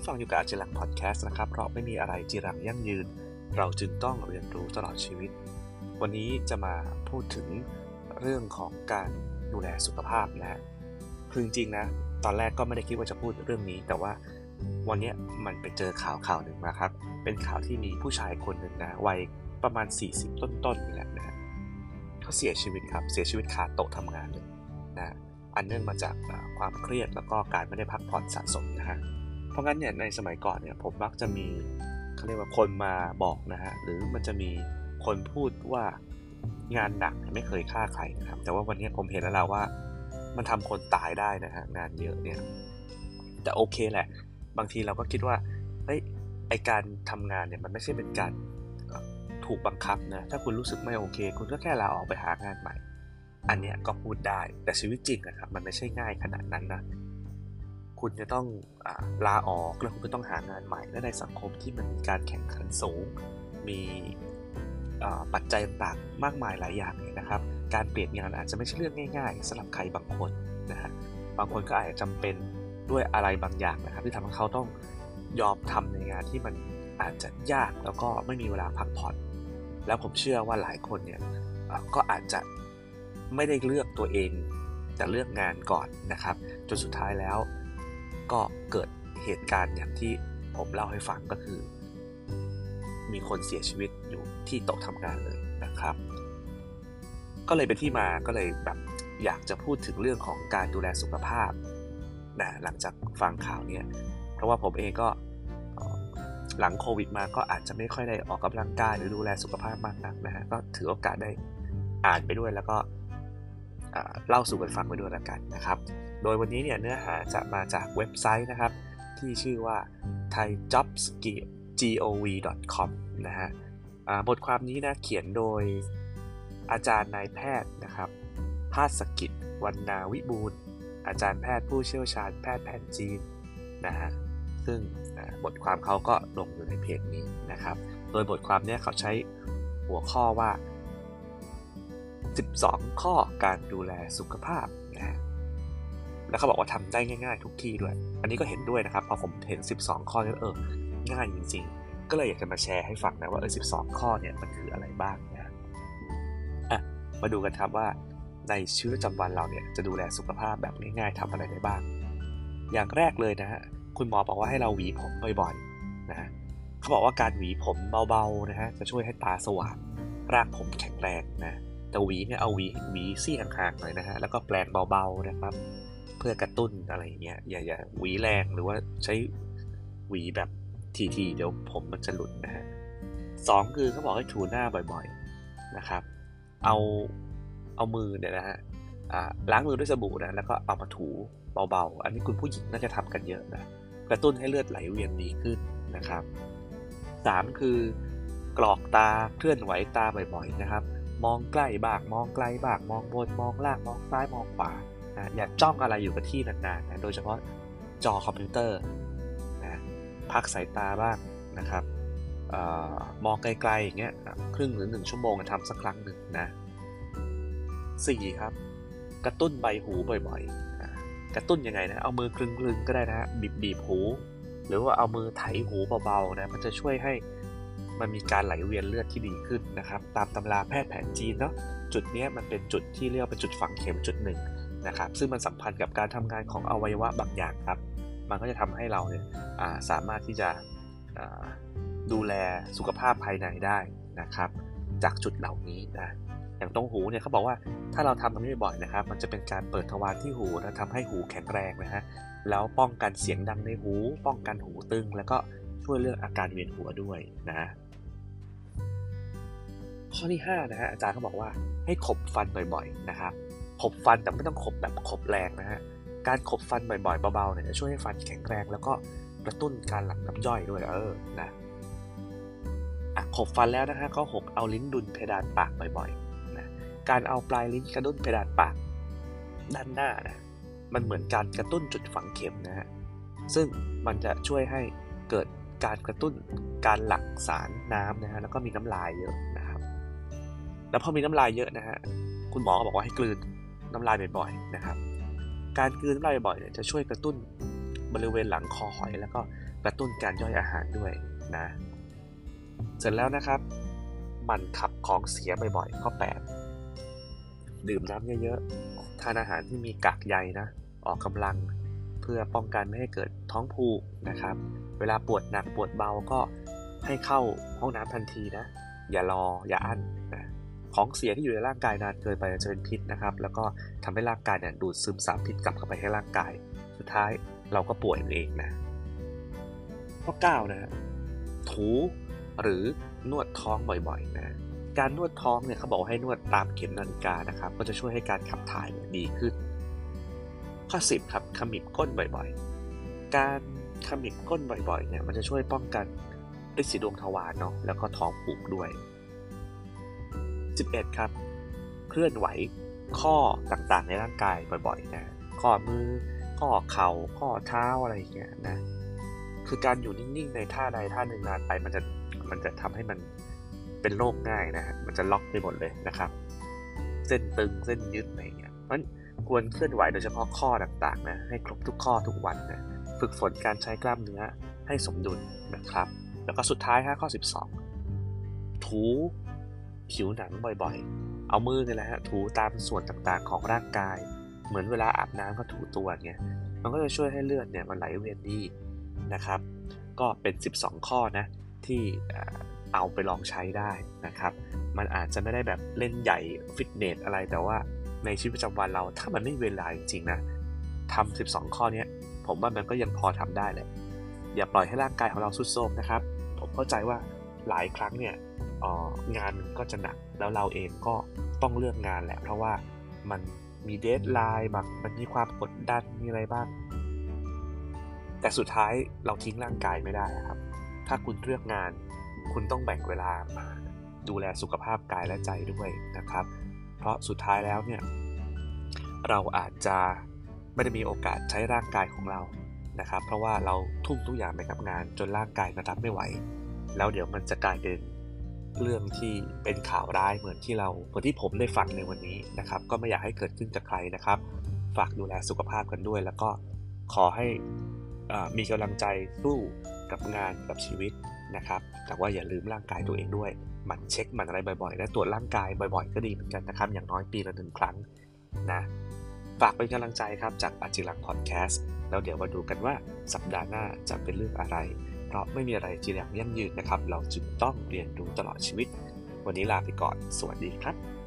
ผู้ฟังอยู่กับอาจิรังพอดแคสต์นะครับ เพราะไม่มีอะไรจีรังยั่งยืน เราจึงต้องเรียนรู้ตลอดชีวิต วันนี้จะมาพูดถึงเรื่องของการดูแลสุขภาพนะคือจริงๆนะ ตอนแรกก็ไม่ได้คิดว่าจะพูดเรื่องนี้ แต่ว่าวันนี้มันไปเจอข่าวข่าวหนึ่งมาครับ เป็นข่าวที่มีผู้ชายคนหนึ่งนะ วัยประมาณ 40 ต้นๆนี่แหละนะเขาเสียชีวิตครับ เสียชีวิตขาโต๊ะทำงานเลยนะ อันเนื่องมาจากความเครียดแล้วก็การไม่ได้พักผ่อนสะสมนะฮะ ราะงั้นเนี่ยในสมัยก่อนเนี่ยผมมักจะมีเขาเรียกว่าคนมาบอกนะฮะหรือมันจะมีคนพูดว่างานหนักไม่เคยฆ่าใครนะครับ แต่ว่าวันนี้ผมเห็นแล้วเราว่า มันทำคนตายได้นะฮะงานเยอะเนี่ยแต่โอเคแหละ บางทีเราก็คิดว่าเฮ้ยไอการทำงานเนี่ยมันไม่ใช่เป็นการถูกบังคับนะถ้าคุณรู้สึกไม่โอเค คุณก็แค่ลาออกไปหางานใหม่ อันเนี้ยก็พูดได้แต่ชีวิตจริงนะครับมันไม่ใช่ง่ายขนาดนั้นนะ คุณจะต้องอลาออกแล้วคุณก็ต้องหางานใหม่ และในสังคมที่มันมีการแข่งขันสูง มีปัจจัยต่างๆมากมายหลายอย่างเนี่ยนะครับ การเปลี่ยนงานอาจจะไม่ใช่เรื่องง่ายๆสำหรับใครบางคนนะฮะบางคนก็อาจจะจำเป็นด้วยอะไรบางอย่างนะครับ ที่ทำให้เขาต้องยอมทำในงานที่มันอาจจะยากแล้วก็ไม่มีเวลาพักผ่อน แล้วผมเชื่อว่าหลายคนเนี่ยก็อาจจะไม่ได้เลือกตัวเองแต่เลือกงานก่อนนะครับ จนสุดท้ายแล้ว ก็เกิดเหตุการณ์อย่างที่ผมเล่าให้ฟังก็คือ มีคนเสียชีวิตอยู่ที่โต๊ะทำงานเลยนะครับ ก็เลยเป็นที่มาก็เลยแบบอยากจะพูดถึงเรื่องของการดูแลสุขภาพนะหลังจากฟังข่าวเนี้เพราะว่าผมเองก็หลังโควิดมาก็อาจจะไม่ค่อยได้ออกกำลังกายหรือดูแลสุขภาพมากนักนะฮะก็ถือโอกาสได้อ่านไปด้วยแล้วก็ เล่าสู่กันฟังไปด้วยแล้วกันนะครับ โดยวันนี้เนี่ยเนื้อหาจะมาจากเว็บไซต์นะครับ ที่ชื่อว่า thaijobs.gov.com นะฮะบทความนี้นะเขียนโดยอาจารย์นายแพทย์นะครับภาสกิจวันนาวิบูลอาจารย์แพทย์ผู้เชี่ยวชาญแพทย์แผนจีนนะฮะซึ่งบทความเขาก็ลงอยู่ในเพจนี้นะครับ โดยบทความนี้เขาใช้หัวข้อว่า 12 ข้อการดูแลสุขภาพนะฮะแล้วเขาบอกว่าทำได้ง่ายๆ ทุกที่ด้วย อันนี้ก็เห็นด้วยนะครับ พอผมเห็น 12 ข้อนี้เออ ง่ายจริง ๆ ก็เลยอยากจะมาแชร์ให้ฟังนะว่าเออ12 ข้อเนี่ยมันคืออะไรบ้างนะอะมาดูกันครับว่าในชีวิตประจำวันเราเนี่ยจะดูแลสุขภาพแบบง่ายๆทำอะไรได้บ้าง อย่างแรกเลยนะฮะ คุณหมอบอกว่าให้เราหวีผมบ่อยๆนะฮะเขาบอกว่าการหวีผมเบาๆนะฮะจะช่วยให้ตาสว่างรากผมแข็งแรงนะ แต่หวีเนี่ยเอาหวีหวีซี่ห่างๆหน่อยนะฮะแล้วก็แปลงเบาๆนะครับ เพื่อกระตุ้นอะไรเงี้ยอย่าอย่าหวีแรงหรือว่าใช้หวีแบบทีๆเดี๋ยวผมมันจะหลุดนะฮะสองคือเขาบอกให้ถูหน้าบ่อยๆนะครับ เอาเอามือเนี่ยนะฮะล้างมือด้วยสบู่นะแล้วก็เอามาถูเบาๆ อันนี้คุณผู้หญิงน่าจะทำกันเยอะนะกระตุ้นให้เลือดไหลเวียนดีขึ้นนะครับสามคือกรอกตาเคลื่อนไหวตาบ่อยๆนะครับ มองใกล้บ้างมองไกลบ้างมองบนมองล่างมองซ้ายมองขวานะอย่าจ้องอะไรอยู่กับที่นานๆนะโดยเฉพาะจอคอมพิวเตอร์นะพักสายตาบ้างนะครับออมองไกลๆอย่างเงี้ยครึ่งหรือหนึ่งชั่วโมงทำสักครั้งหนึ่งนะสี่ครับ กระตุ้นใบหูบ่อยๆ กระตุ้นยังไงนะเอามือคลึงๆก็ได้นะบีบบีบหู หรือว่าเอามือไถหูเบาๆนะมันจะช่วยให้ มันมีการไหลเวียนเลือดที่ดีขึ้นนะครับ ตามตำราแพทย์แผนจีนเนาะจุดนี้มันเป็นจุดที่เรียกเป็นจุดฝังเข็มจุดหนึ่งนะครับ ซึ่งมันสัมพันธ์กับการทำงานของอวัยวะบางอย่างครับ มันก็จะทำให้เราเนี่ยสามารถที่จะดูแลสุขภาพภายในได้นะครับ จากจุดเหล่านี้นะอย่างตรงหูเนี่ยเขาบอกว่าถ้าเราทำตรงนี้บ่อยนะครับ มันจะเป็นการเปิดทวารที่หูนะทำให้หูแข็งแรงนะฮะแล้วป้องกันเสียงดังในหู ป้องกันหูตึง แล้วก็ช่วยเรื่องอาการเวียนหัวด้วยนะ ข้อที่5นะฮะอาจารย์เขาบอกว่าให้ขบฟันบ่อยๆนะครับขบฟันแต่ไม่ต้องขบแบบขบแรงนะฮะการขบฟันบ่อยๆเบาๆเนี่ยจะช่วยให้ฟันแข็งแรงแล้วก็กระตุ้นการหลั่งน้ำย่อยด้วยเออนะอะขบฟันแล้วนะฮะก็หกเอาลิ้นดุลเพดานปากบ่อยๆนะการเอาปลายลิ้นกระตุ้นเพดานปากด้านหน้านะมันเหมือนการกระตุ้นจุดฝังเข็มนะฮะซึ่งมันจะช่วยให้เกิดการกระตุ้นการหลั่งสารน้ำนะฮะแล้วก็มีน้ำลายเยอะนะ แล้วพอมีน้ำลายเยอะนะฮะคุณหมอก็บอกว่าให้กลืนน้ำลายบ่อยๆนะครับ การกลืนน้ำลายบ่อยๆจะช่วยกระตุ้นบริเวณหลังคอหอย แล้วก็กระตุ้นการย่อยอาหารด้วยนะ เสร็จแล้วนะครับมันขับของเสียบ่อยๆข้อ8ดื่มน้ำเยอะๆทานอาหารที่มีกากใยนะ ออกกำลังเพื่อป้องกันไม่ให้เกิดท้องผูกนะครับ เวลาปวดหนักปวดเบาก็ให้เข้าห้องน้ำทันทีนะ อย่ารออย่าอั้น ของเสียที่อยู่ในร่างกายนานเกินไปจะเป็นพิษนะครับ แล้วก็ทำให้ร่างกายเนี่ยดูดซึมสารพิษกลับเข้าไปให้ร่างกาย สุดท้ายเราก็ป่วยเองนะข้อ9นะถูหรือนวดท้องบ่อยๆนะการนวดท้องเนี่ยเขาบอกให้นวดตามเข็มนาฬิกานะครับ ก็จะช่วยให้การขับถ่ายดีขึ้น ข้อ 10 ครับขมิบก้นบ่อยๆ การขมิบก้นบ่อยๆเนี่ยมันจะช่วยป้องกันฤทธิ์สีดวงทวารเนาะแล้วก็ท้องผูกด้วย 11 ครับ เคลื่อนไหวข้อต่างๆ ในร่างกายบ่อยๆนะข้อมือ ข้อเข่า ข้อเท้าอะไรอย่างเงี้ยนะ คือการอยู่นิ่งๆ ในท่าใดท่าหนึ่งนานไปมันจะมันจะทำให้มันเป็นโรคง่ายนะฮะ มันจะล็อกไปหมดเลยนะครับ เส้นตึงเส้นยึดอะไรเงี้ยเพราะควรเคลื่อนไหวโดยเฉพาะข้อต่างๆนะ ให้ครบทุกข้อทุกวันนะ ฝึกฝนการใช้กล้ามเนื้อให้สมดุลนะครับ แล้วก็สุดท้ายฮะข้อ 12 ถู ผิวหนังบ่อยๆ เอามือเนี่ยแหละฮะถูตามส่วนต่างๆของร่างกาย เหมือนเวลาอาบน้ำก็ถูตัวเนี่ยมันก็จะช่วยให้เลือดเนี่ยมันไหลเวียนดีนะครับ ก็เป็น 12 ข้อนะที่เอาไปลองใช้ได้นะครับ มันอาจจะไม่ได้แบบเล่นใหญ่ฟิตเนสอะไรแต่ว่าในชีวิตประจำวันเราถ้ามันไม่เวลาจริงๆนะทำ12 ข้อนี้ผมว่ามันก็ยังพอทำได้เลยอย่าปล่อยให้ร่างกายของเราทรุดโทรมนะครับ ผมเข้าใจว่า หลายครั้งเนี่ยงานก็จะหนักแล้วเราเองก็ต้องเลือกงานแหละ เพราะว่ามันมี deadline บ้างมันมีความกดดันมีอะไรบ้าง แต่สุดท้ายเราทิ้งร่างกายไม่ได้ครับ ถ้าคุณเลือกงาน คุณต้องแบ่งเวลามาดูแลสุขภาพกายและใจด้วยนะครับ เพราะสุดท้ายแล้วเนี่ยเราอาจจะไม่ได้มีโอกาสใช้ร่างกายของเรานะครับ เพราะว่าเราทุ่มทุกอย่างไปกับงานจนร่างกายมันรับไม่ไหว แล้วเดี๋ยวมันจะกลายเป็นเรื่องที่เป็นข่าวร้ายเหมือนที่เราเหมือนที่ผมได้ฟังในวันนี้นะครับ ก็ไม่อยากให้เกิดขึ้นจากใครนะครับ ฝากดูแลสุขภาพกันด้วย แล้วก็ขอให้มีกำลังใจสู้กับงานกับชีวิตนะครับ แต่ว่าอย่าลืมร่างกายตัวเองด้วยหมั่นเช็คหมั่นอะไรบ่อยๆ และตรวจร่างกายบ่อยๆ ก็ดีเหมือนกันนะครับ อย่างน้อยปีละหนึ่งครั้งนะฝากเป็นกำลังใจครับจากอาจิรังพอดแคสต์แล้วเดี๋ยวมาดูกันว่าสัปดาห์หน้าจะเป็นเรื่องอะไร เพราะไม่มีอะไรจีรังยั่งยืนนะครับ เราจึงต้องเรียนรู้ตลอดชีวิต วันนี้ลาไปก่อน สวัสดีครับ